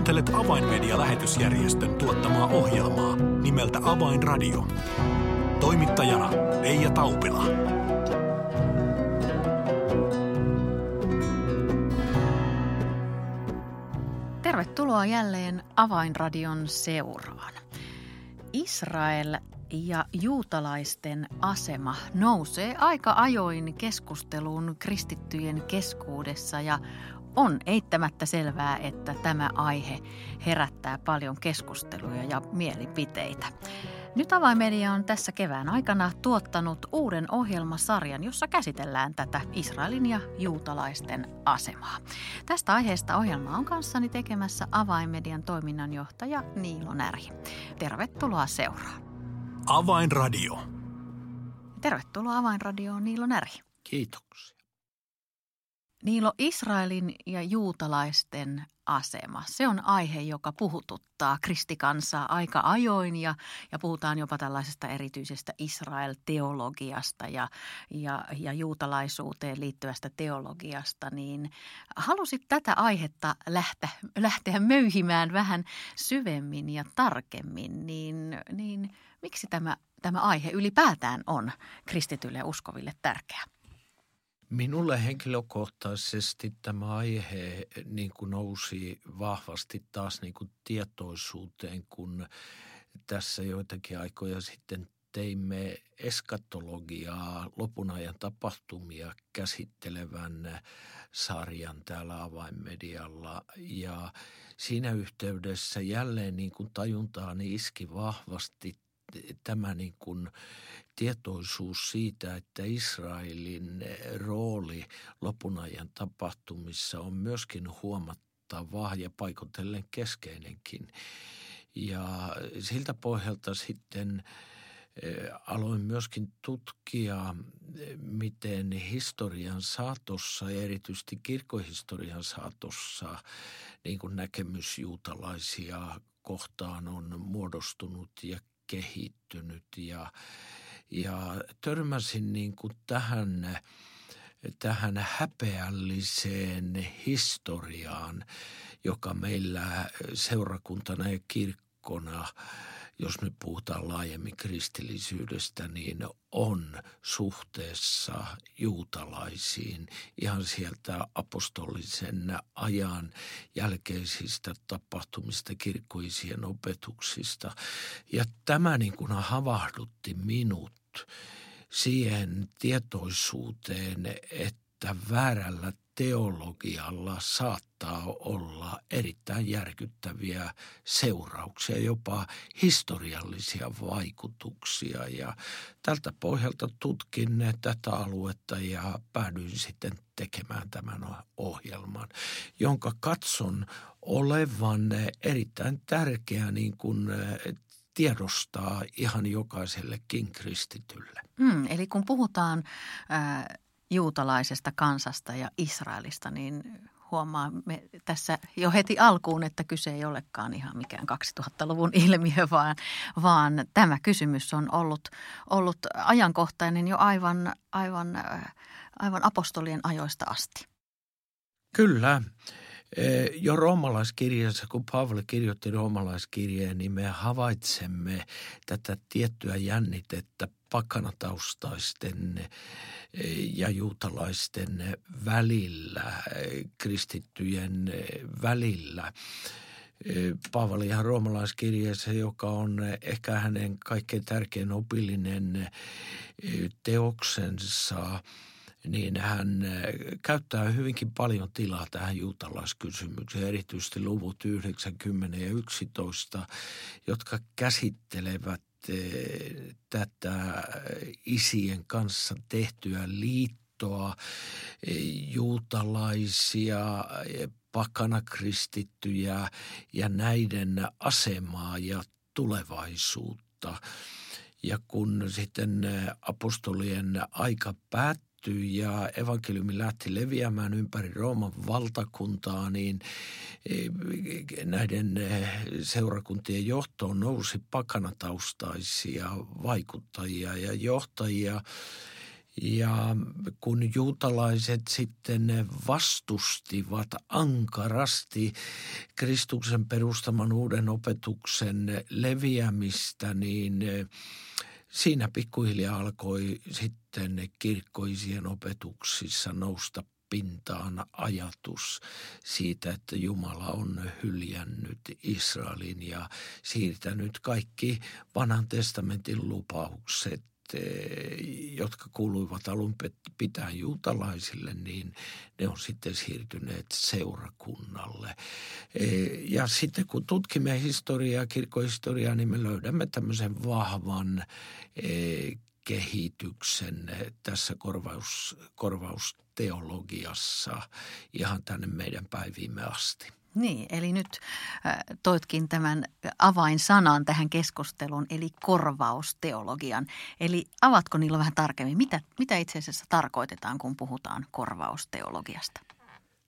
Kuuntelet Avainmedia-lähetysjärjestön tuottamaa ohjelmaa nimeltä Avainradio. Toimittajana Leija Taupila. Tervetuloa jälleen Avainradion seuraan. Israel ja juutalaisten asema nousee aika ajoin keskusteluun kristittyjen keskuudessa ja on eittämättä selvää, että tämä aihe herättää paljon keskusteluja ja mielipiteitä. Nyt Avaimedia on tässä kevään aikana tuottanut uuden ohjelmasarjan, jossa käsitellään tätä Israelin ja juutalaisten asemaa. Tästä aiheesta ohjelma on kanssani tekemässä Avainmedian toiminnanjohtaja Niilo Näri. Tervetuloa seuraan. Avainradio. Tervetuloa Avainradioon Niilo Näri. Kiitoksia. Niilo, Israelin ja juutalaisten asema. Se on aihe, joka puhututtaa kristikansaa aika ajoin ja, ja puhutaan jopa tällaisesta erityisestä Israel-teologiasta ja, ja, ja juutalaisuuteen liittyvästä teologiasta. Niin halusit tätä aihetta lähteä, lähteä möyhimään vähän syvemmin ja tarkemmin, niin, niin miksi tämä, tämä aihe ylipäätään on kristityille uskoville tärkeä? Minulle henkilökohtaisesti tämä aihe niin kuin nousi vahvasti taas niin kuin tietoisuuteen, kun tässä joitakin aikoja sitten teimme eskatologiaa, lopun ajan tapahtumia käsittelevän sarjan täällä avainmedialla. Ja siinä yhteydessä jälleen niin kuin tajuntaan iski vahvasti tämä niin kuin tietoisuus siitä, että Israelin rooli lopun ajan tapahtumissa on myöskin huomattava ja paikotellen keskeinenkin. Ja siltä pohjalta sitten eh, aloin myöskin tutkia, miten historian saatossa ja erityisesti kirkkohistorian saatossa niin kuin näkemys juutalaisia kohtaan on muodostunut ja kehittynyt ja, ja törmäsin niin kuin tähän, tähän häpeälliseen historiaan, joka meillä seurakuntana ja kirkkona – jos nyt puhutaan laajemmin kristillisyydestä, niin on suhteessa juutalaisiin ihan sieltä apostolisen ajan jälkeisistä tapahtumista, kirkkoisien opetuksista. Ja tämä niin kuin havahdutti minut siihen tietoisuuteen, että väärällä teologialla saattaa olla erittäin järkyttäviä seurauksia, jopa historiallisia vaikutuksia. Ja tältä pohjalta tutkin tätä aluetta ja päädyin sitten tekemään tämän ohjelman, jonka katson olevan erittäin tärkeä niin kuin tiedostaa ihan jokaisellekin kristitylle. Hmm, eli kun puhutaan äh, juutalaisesta kansasta ja Israelista, niin huomaamme tässä jo heti alkuun, että kyse ei olekaan ihan mikään 2000-luvun ilmiö, vaan, vaan tämä kysymys on ollut, ollut ajankohtainen jo aivan, aivan, aivan apostolien ajoista asti. Kyllä. E, jo roomalaiskirjassa, kun Paavali kirjoitti roomalaiskirjeen, niin me havaitsemme tätä tiettyä jännitettä pakanataustaisten ja juutalaisten välillä, kristittyjen välillä. Paavali ihan roomalaiskirjeessä, joka on ehkä hänen kaikkein tärkein opillinen teoksensa, niin hän käyttää hyvinkin paljon tilaa tähän juutalaiskysymykseen, erityisesti luvut 90 ja 11, jotka käsittelevät tätä isien kanssa tehtyä liittoa, juutalaisia, pakanakristittyjä ja näiden asemaa ja tulevaisuutta. Ja kun sitten apostolien aika päättyi, päättyi ja evankeliumi lähti leviämään ympäri Rooman valtakuntaa, niin e, näiden e, seurakuntien johtoon nousi pakanataustaisia vaikuttajia ja johtajia. Ja kun juutalaiset sitten vastustivat ankarasti Kristuksen perustaman uuden opetuksen leviämistä, niin siinä pikkuhiljaa alkoi sitten kirkkoisien opetuksissa nousta pintaan ajatus siitä, että Jumala on hyljännyt Israelin ja siirtänyt kaikki vanhan testamentin lupaukset jotka kuuluivat alun pitäen juutalaisille, niin ne on sitten siirtyneet seurakunnalle. Eh, ja sitten kun tutkimme historiaa, kirkkohistoriaa, niin me löydämme tämmöisen vahvan eh, kehityksen tässä korvaus, korvausteologiassa ihan tänne meidän päiviimme asti. Niin, eli nyt äh, toitkin tämän avainsanan tähän keskusteluun, eli korvausteologian. Eli avatko niillä vähän tarkemmin, mitä, mitä itse asiassa tarkoitetaan, kun puhutaan korvausteologiasta?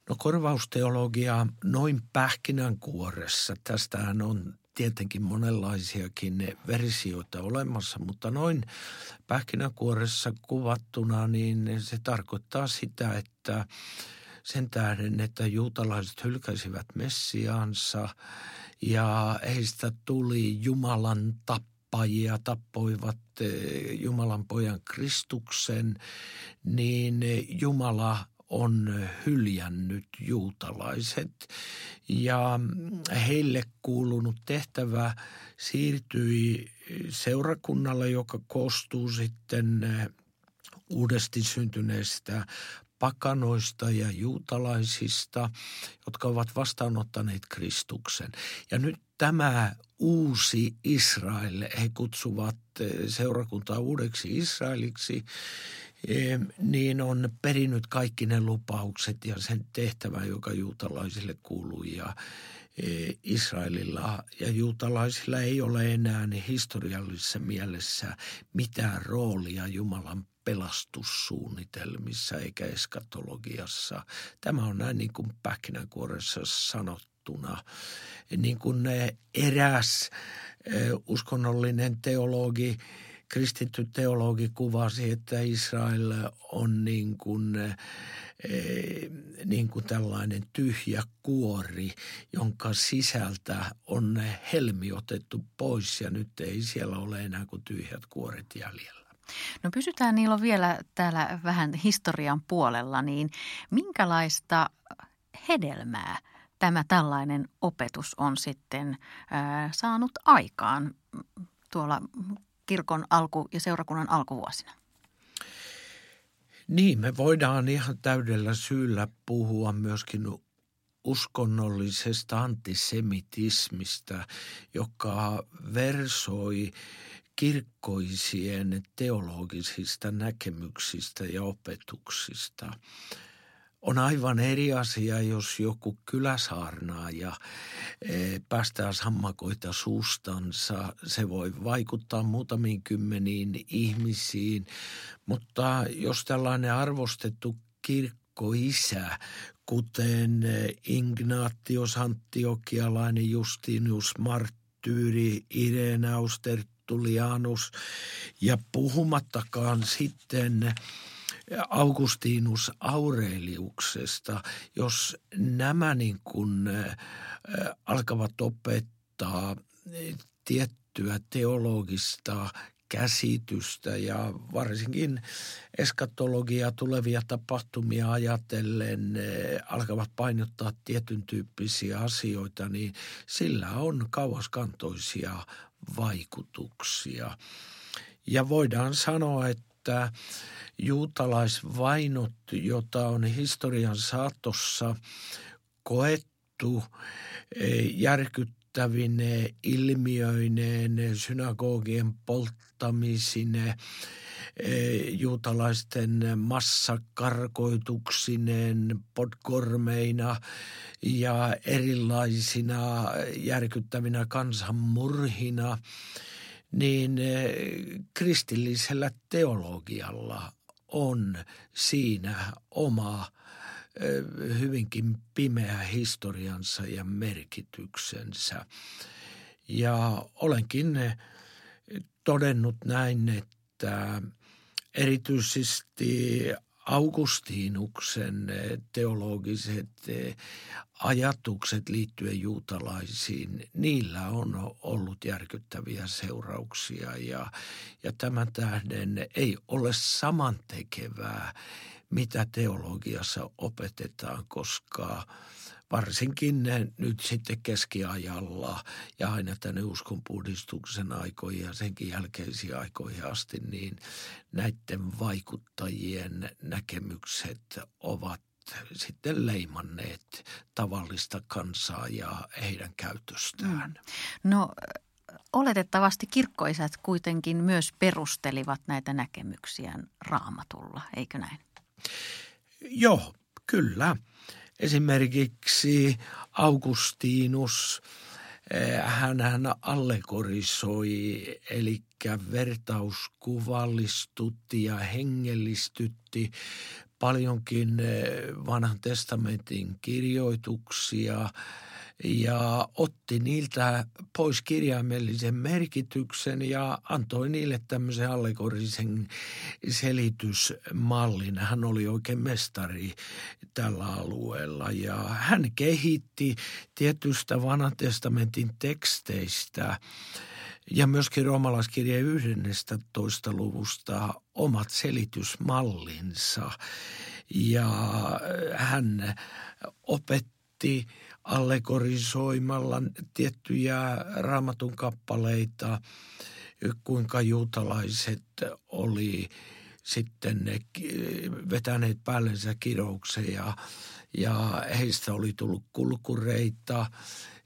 No korvausteologia noin pähkinänkuoressa, tästähän on tietenkin monenlaisiakin versioita olemassa, mutta noin pähkinänkuoressa kuvattuna, niin se tarkoittaa sitä, että sen tähden, että juutalaiset hylkäsivät Messiaansa ja heistä tuli Jumalan tappajia, tappoivat eh, Jumalan pojan Kristuksen, niin Jumala on hyljännyt juutalaiset. Ja heille kuulunut tehtävä siirtyi seurakunnalle, joka koostuu sitten uudesti syntyneistä pakanoista ja juutalaisista, jotka ovat vastaanottaneet Kristuksen. Ja nyt tämä uusi Israel, he kutsuvat seurakuntaa uudeksi Israeliksi, niin on perinyt kaikki ne lupaukset ja sen tehtävä, joka juutalaisille kuuluu ja e, Israelilla ja juutalaisilla ei ole enää historiallisessa mielessä mitään roolia Jumalan pelastussuunnitelmissa eikä eskatologiassa. Tämä on näin niin kuin pähkinänkuoressa sanottuna. Niin kuin eräs uskonnollinen teologi – kristitty teologi kuvasi, että Israel on niin kuin, niin kuin tällainen tyhjä kuori, jonka sisältä on helmi otettu pois ja nyt ei siellä ole enää kuin tyhjät kuoret jäljellä. No pysytään niillä vielä täällä vähän historian puolella, niin minkälaista hedelmää tämä tällainen opetus on sitten äh, saanut aikaan tuolla kirkon alku- ja seurakunnan alkuvuosina? Niin, me voidaan ihan täydellä syyllä puhua myöskin uskonnollisesta antisemitismistä, joka versoi kirkkoisien teologisista näkemyksistä ja opetuksista – on aivan eri asia, jos joku kyläsaarnaaja e, päästää sammakoita suustansa. Se voi vaikuttaa muutamiin kymmeniin ihmisiin, mutta jos tällainen arvostettu kirkkoisä, kuten Ignatius Antiokialainen, Justinus Marttyyri, Irenaus, Tertullianus ja puhumattakaan sitten – Augustinus Aureliuksesta, jos nämä niin kuin alkavat opettaa tiettyä teologista käsitystä ja varsinkin eskatologia tulevia tapahtumia ajatellen alkavat painottaa tietyn tyyppisiä asioita, niin sillä on kauaskantoisia vaikutuksia. Ja voidaan sanoa, että juutalaisvainot, jota on historian saatossa koettu eh, järkyttävine ilmiöineen, synagogien polttamisine, juutalaisten massakarkoituksineen, podkormeina ja erilaisina järkyttävinä kansanmurhina, niin eh, kristillisellä teologialla on siinä oma hyvinkin pimeä historiansa ja merkityksensä. Ja olenkin todennut näin, että erityisesti Augustinuksen teologiset ajatukset liittyen juutalaisiin, niillä on ollut järkyttäviä seurauksia. Ja, ja tämän tähden ei ole samantekevää, mitä teologiassa opetetaan, koska varsinkin nyt sitten keskiajalla ja aina tänne uskonpuhdistuksen aikoihin ja senkin jälkeisiin aikoihin asti, niin näiden vaikuttajien näkemykset ovat sitten leimanneet tavallista kansaa ja heidän käytöstään. Mm. No oletettavasti kirkkoisät kuitenkin myös perustelivat näitä näkemyksiään raamatulla, eikö näin? Joo, kyllä. Esimerkiksi Augustinus, eh, hän, hän allegorisoi, eli vertauskuvallistutti ja hengellistytti paljonkin eh, vanhan testamentin kirjoituksia – ja otti niiltä pois kirjaimellisen merkityksen ja antoi niille tämmöisen allegorisen selitysmallin. Hän oli oikein mestari tällä alueella ja hän kehitti tietystä vanhan testamentin teksteistä ja myöskin roomalaiskirjeen 11. luvusta omat selitysmallinsa. Ja hän opetti allegorisoimalla tiettyjä raamatun kappaleita, kuinka juutalaiset oli sitten ne vetäneet päällensä kirouksen ja, ja heistä oli tullut kulkureita,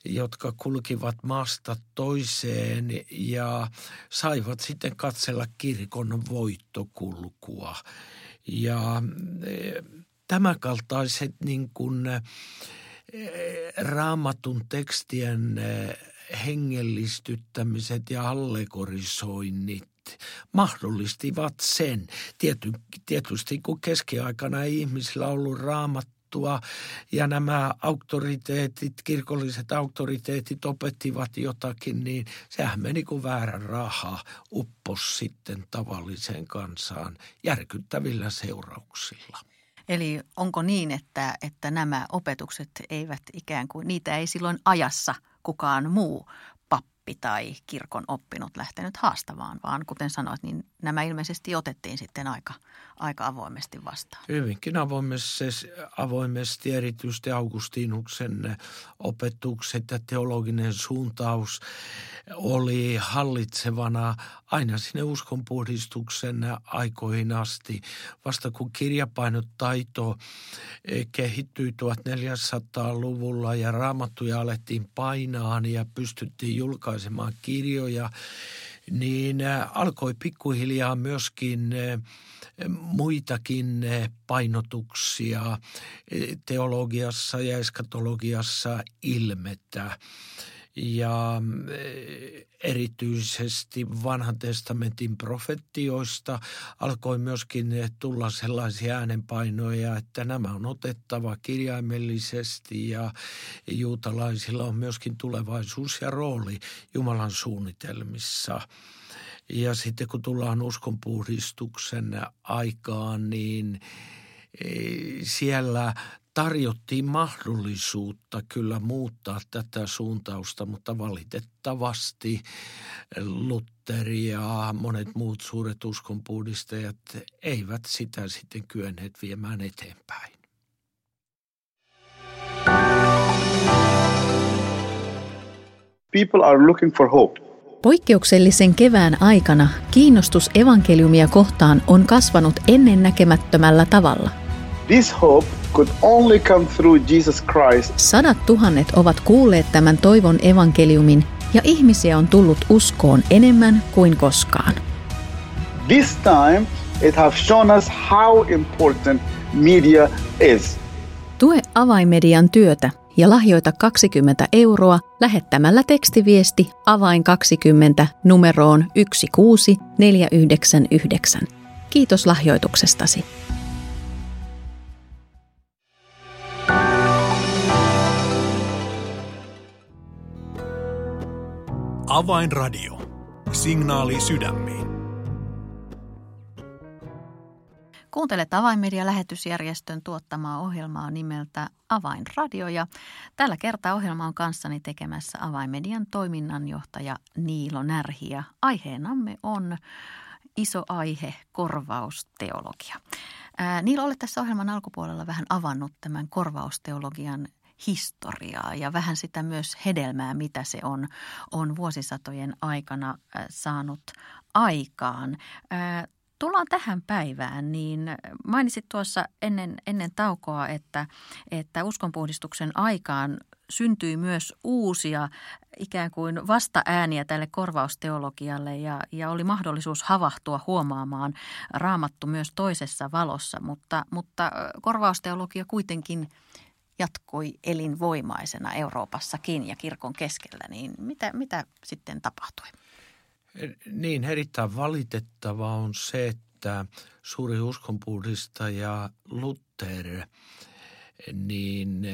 jotka kulkivat maasta toiseen ja saivat sitten katsella kirkon voittokulkua. Ja e, tämänkaltaiset niin kuin raamatun tekstien eh, hengellistyttämiset ja allegorisoinnit mahdollistivat sen. Tiety, tietysti kun keskiaikana ei ihmisillä ollut raamattua ja nämä auktoriteetit, kirkolliset auktoriteetit opettivat jotakin, niin sehän meni kuin väärä raha, uppos sitten tavalliseen kansaan järkyttävillä seurauksilla. Eli onko niin, että, että nämä opetukset eivät ikään kuin, niitä ei silloin ajassa kukaan muu pappi tai kirkon oppinut lähtenyt haastamaan, vaan kuten sanoit, niin nämä ilmeisesti otettiin sitten aika, aika avoimesti vastaan. Hyvinkin avoimesti, avoimesti erityisesti Augustinuksen opetukset ja teologinen suuntaus oli hallitsevana aina sinne uskonpuhdistuksen aikoihin asti. Vasta kun kirjapainotaito eh, kehittyi 1400-luvulla ja raamattuja alettiin painaa ja pystyttiin julkaisemaan kirjoja, niin äh, alkoi pikkuhiljaa myöskin äh, muitakin äh, painotuksia teologiassa ja eskatologiassa ilmetä ja eh, erityisesti vanhan testamentin profettioista alkoi myöskin tulla sellaisia äänenpainoja, että nämä on otettava kirjaimellisesti ja juutalaisilla on myöskin tulevaisuus ja rooli Jumalan suunnitelmissa. Ja sitten kun tullaan uskonpuhdistuksen aikaan, niin eh, siellä tarjottiin mahdollisuutta kyllä muuttaa tätä suuntausta, mutta valitettavasti Lutteri ja monet muut suuret uskonpuhdistajat eivät sitä sitten kyenneet viemään eteenpäin. People are looking for hope. Poikkeuksellisen kevään aikana kiinnostus evankeliumia kohtaan on kasvanut ennennäkemättömällä tavalla. This hope could only come through Jesus Christ. Sadat tuhannet ovat kuulleet tämän toivon evankeliumin ja ihmisiä on tullut uskoon enemmän kuin koskaan. This time it has shown us how important media is. Tue avaimedian työtä ja lahjoita 20 euroa lähettämällä tekstiviesti avain 20 numeroon 16499. Kiitos lahjoituksestasi. Avainradio. Signaali sydämiin. Kuuntelet Avainmedia-lähetysjärjestön tuottamaa ohjelmaa nimeltä Avainradio ja tällä kertaa ohjelma on kanssani tekemässä Avainmedian toiminnanjohtaja Niilo Närhi ja aiheenamme on iso aihe, korvausteologia. Ää, Niilo, olet tässä ohjelman alkupuolella vähän avannut tämän korvausteologian historiaa ja vähän sitä myös hedelmää, mitä se on, on vuosisatojen aikana saanut aikaan. Tullaan tähän päivään, niin mainitsit tuossa ennen, ennen taukoa, että, että uskonpuhdistuksen aikaan syntyi myös uusia ikään kuin vastaääniä tälle korvausteologialle ja, ja oli mahdollisuus havahtua huomaamaan raamattu myös toisessa valossa, mutta, mutta korvausteologia kuitenkin jatkoi elinvoimaisena Euroopassakin ja kirkon keskellä, niin mitä, mitä sitten tapahtui? Niin, erittäin valitettavaa on se, että suuri uskonpuhdistaja Luther niin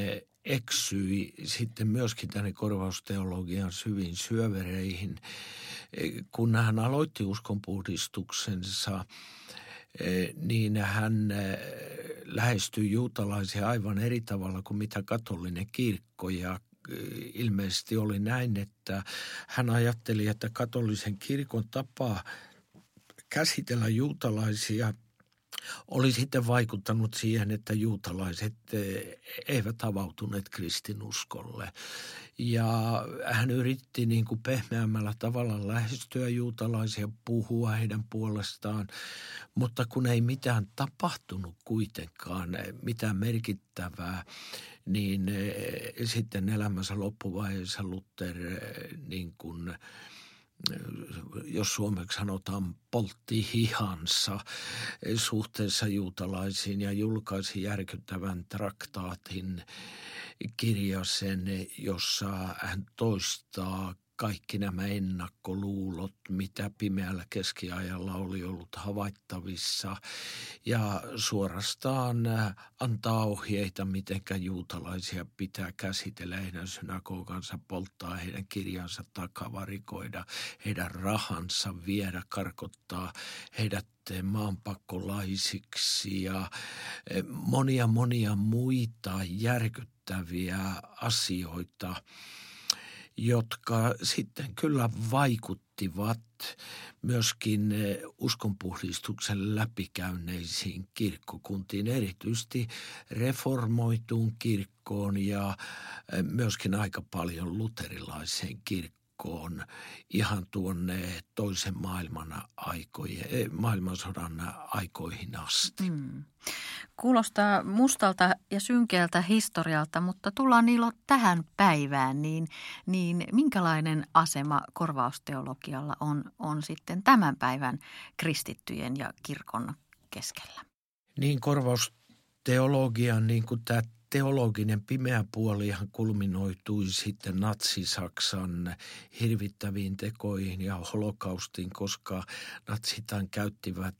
eksyi sitten myöskin tänne korvausteologian syviin syövereihin. Kun hän aloitti uskonpuhdistuksensa, niin hän lähestyi juutalaisia aivan eri tavalla kuin mitä katolinen kirkko. Ja ilmeisesti oli näin, että hän ajatteli, että katolisen kirkon tapa käsitellä juutalaisia oli sitten vaikuttanut siihen, että juutalaiset eh, eivät avautuneet kristinuskolle. Ja hän yritti niin kuin pehmeämmällä tavalla lähestyä juutalaisia, puhua heidän puolestaan, mutta kun ei mitään tapahtunut kuitenkaan, eh, mitään merkittävää, niin eh, sitten elämänsä loppuvaiheessa Luther niin kuin – jos suomeksi sanotaan, poltti hihansa suhteessa juutalaisiin ja julkaisi järkyttävän traktaatin kirjasen, jossa hän toistaa kaikki nämä ennakkoluulot, mitä pimeällä keskiajalla oli ollut havaittavissa. Ja suorastaan äh, antaa ohjeita, miten juutalaisia pitää käsitellä heidän synagogansa, polttaa heidän kirjansa, takavarikoida heidän rahansa, viedä, karkottaa heidät maanpakkolaisiksi ja äh, monia monia muita järkyttäviä asioita – jotka sitten kyllä vaikuttivat myöskin eh, uskonpuhdistuksen läpikäynneisiin kirkkokuntiin, erityisesti reformoituun kirkkoon ja eh, myöskin aika paljon luterilaiseen kirkkoon joukkoon ihan tuonne toisen maailman aikoihin, maailmansodan aikoihin asti. Mm. Kuulostaa mustalta ja synkeältä historialta, mutta tullaan Niilo tähän päivään, niin, niin minkälainen asema korvausteologialla on, on sitten tämän päivän kristittyjen ja kirkon keskellä? Niin korvausteologian, niin kuin tämä teologinen pimeä puolihan kulminoitui sitten natsi-Saksan hirvittäviin tekoihin ja holokaustiin, koska natsitan käyttivät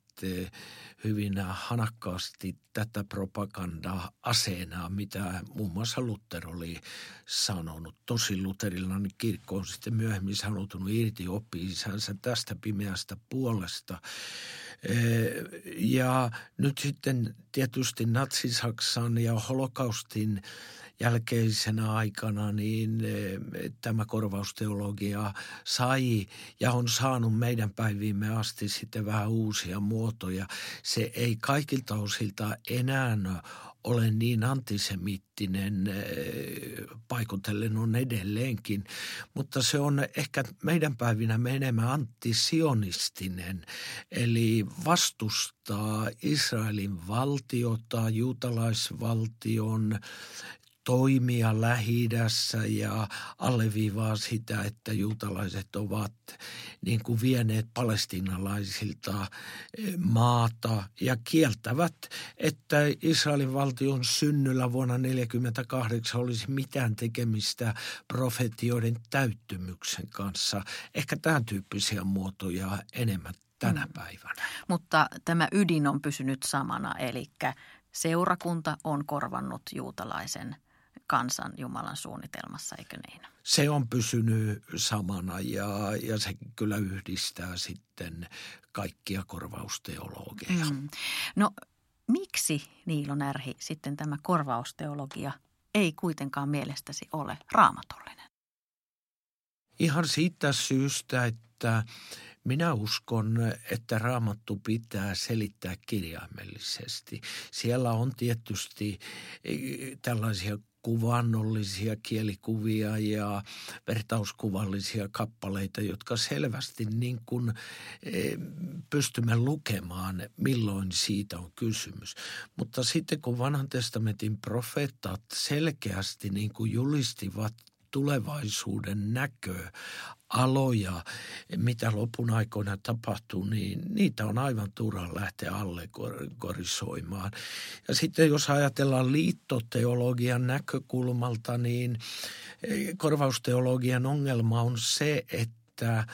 hyvin hanakkaasti tätä propagandaa aseena, mitä muun muassa Luther oli sanonut. Tosi luterilainen kirkko on sitten myöhemmin sanoutunut irti oppi tästä pimeästä puolesta. Ja nyt sitten tietysti Natsi-Saksan ja holokaustin jälkeisenä aikana niin tämä korvausteologia sai ja on saanut meidän päiviimme asti sitten vähän uusia muotoja. Se ei kaikilta osilta enää ole niin antisemittinen, paikotellen on edelleenkin, mutta se on ehkä meidän päivinä enemmän antisionistinen, eli vastustaa Israelin valtiota, juutalaisvaltion toimia lähi ja alleviivaa sitä, että juutalaiset ovat niin kuin vieneet palestinalaisilta eh, maata ja kieltävät, että Israelin valtion synnyllä vuonna 1948 olisi mitään tekemistä profetioiden täyttymyksen kanssa. Ehkä tämän tyyppisiä muotoja enemmän tänä mm. päivänä. Mutta tämä ydin on pysynyt samana, eli seurakunta on korvannut juutalaisen – kansan Jumalan suunnitelmassa, eikö niin? Se on pysynyt samana ja, ja se kyllä yhdistää sitten kaikkia korvausteologeja. Mm. No Miksi Niilo Närhi sitten tämä korvausteologia ei kuitenkaan mielestäsi ole raamatullinen? Ihan siitä syystä, että minä uskon, että raamattu pitää selittää kirjaimellisesti. Siellä on tietysti e, tällaisia kuvannollisia kielikuvia ja vertauskuvallisia kappaleita, jotka selvästi niin kuin e, pystymme lukemaan, milloin siitä on kysymys. Mutta sitten kun vanhan testamentin profeetat selkeästi niin kuin julistivat tulevaisuuden näkö, aloja, mitä lopun aikoina tapahtuu, niin niitä on aivan turha lähteä allegorisoimaan. Ja sitten jos ajatellaan liittoteologian näkökulmalta, niin eh, korvausteologian ongelma on se, että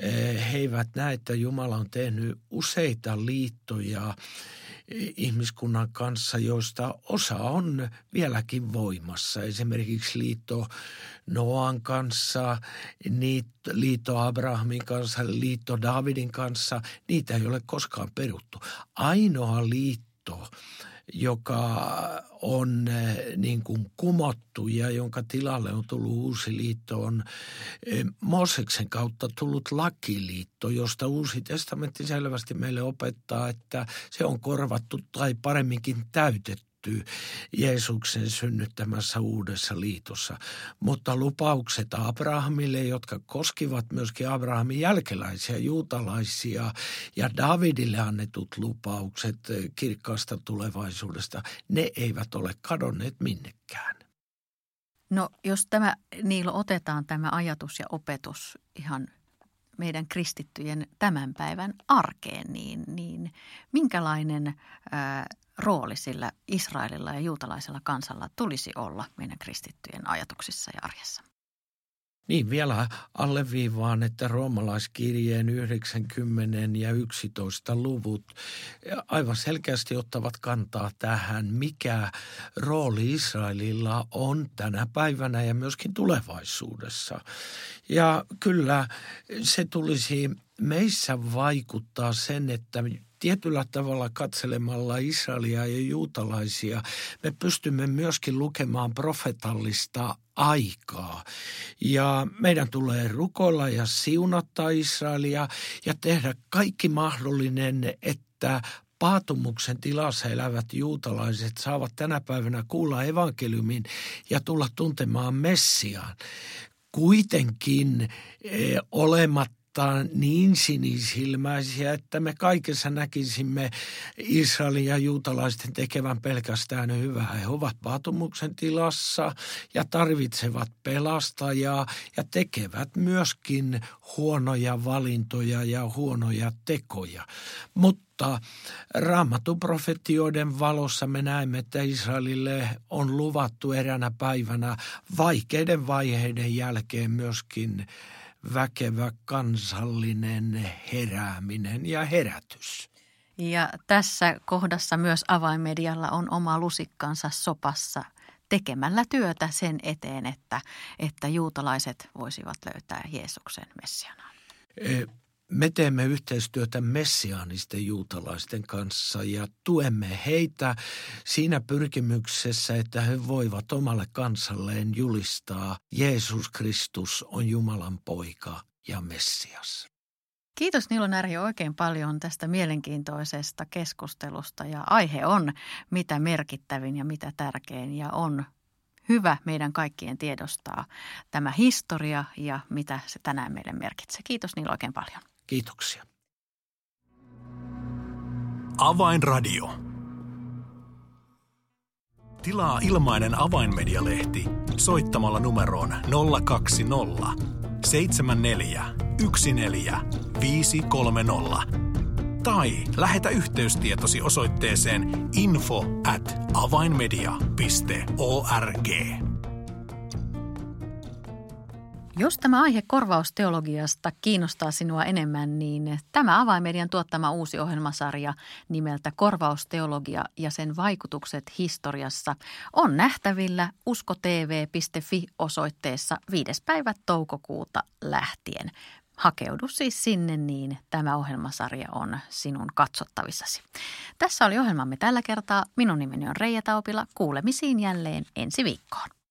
eh, he eivät näe, että Jumala on tehnyt useita liittoja ihmiskunnan kanssa, joista osa on vieläkin voimassa. Esimerkiksi liitto Noan kanssa, liitto Abrahamin kanssa, liitto Davidin kanssa, niitä ei ole koskaan peruttu. Ainoa liitto, joka on eh, niin kuin kumottu ja jonka tilalle on tullut uusi liitto, on eh, Moseksen kautta tullut lakiliitto, josta uusi testamentti selvästi meille opettaa, että se on korvattu tai paremminkin täytetty täyttyy Jeesuksen synnyttämässä uudessa liitossa. Mutta lupaukset Abrahamille, jotka koskivat myöskin Abrahamin jälkeläisiä, juutalaisia ja Davidille annetut lupaukset kirkkaasta tulevaisuudesta, ne eivät ole kadonneet minnekään. No jos tämä Niilo otetaan tämä ajatus ja opetus ihan meidän kristittyjen tämän päivän arkeen, niin, niin minkälainen ää, rooli sillä Israelilla ja juutalaisella kansalla tulisi olla meidän kristittyjen ajatuksissa ja arjessa? Niin, vielä alleviivaan, että roomalaiskirjeen 90 ja 11 luvut aivan selkeästi ottavat kantaa tähän, mikä rooli Israelilla on tänä päivänä ja myöskin tulevaisuudessa. Ja kyllä se tulisi meissä vaikuttaa sen, että tietyllä tavalla katselemalla Israelia ja juutalaisia me pystymme myöskin lukemaan profetallista aikaa. Ja meidän tulee rukoilla ja siunata Israelia ja tehdä kaikki mahdollinen, että paatumuksen tilassa elävät juutalaiset saavat tänä päivänä kuulla evankeliumin ja tulla tuntemaan Messiaan. Kuitenkin eh, olematta oltaan niin sinisilmäisiä, että me kaikessa näkisimme Israelin ja juutalaisten tekevän pelkästään hyvää. He ovat paatumuksen tilassa ja tarvitsevat pelastajaa ja tekevät myöskin huonoja valintoja ja huonoja tekoja. Mutta raamatun profetioiden valossa me näemme, että Israelille on luvattu eränä päivänä vaikeiden vaiheiden jälkeen myöskin väkevä kansallinen herääminen ja herätys. Ja tässä kohdassa myös avainmedialla on oma lusikkansa sopassa tekemällä työtä sen eteen, että, että juutalaiset voisivat löytää Jeesuksen Messianaan. E, me teemme yhteistyötä messiaanisten juutalaisten kanssa ja tuemme heitä siinä pyrkimyksessä, että he voivat omalle kansalleen julistaa Jeesus Kristus on Jumalan poika ja Messias. Kiitos Niilo Närhi oikein paljon tästä mielenkiintoisesta keskustelusta ja aihe on mitä merkittävin ja mitä tärkein ja on hyvä meidän kaikkien tiedostaa tämä historia ja mitä se tänään meille merkitsee. Kiitos Niilo oikein paljon. Kiitoksia. Avainradio. Tilaa ilmainen avainmedialehti soittamalla numeroon 020 74 14 tai lähetä yhteystietosi osoitteeseen info at avainmedia.org. Jos tämä aihe korvausteologiasta kiinnostaa sinua enemmän, niin tämä avaimedian tuottama uusi ohjelmasarja nimeltä Korvausteologia ja sen vaikutukset historiassa on nähtävillä uskotv.fi osoitteessa 5. päivä toukokuuta lähtien. Hakeudu siis sinne niin tämä ohjelmasarja on sinun katsottavissasi. Tässä oli ohjelmamme tällä kertaa. Minun nimeni on Reija Taupila. Kuulemisiin jälleen ensi viikkoon.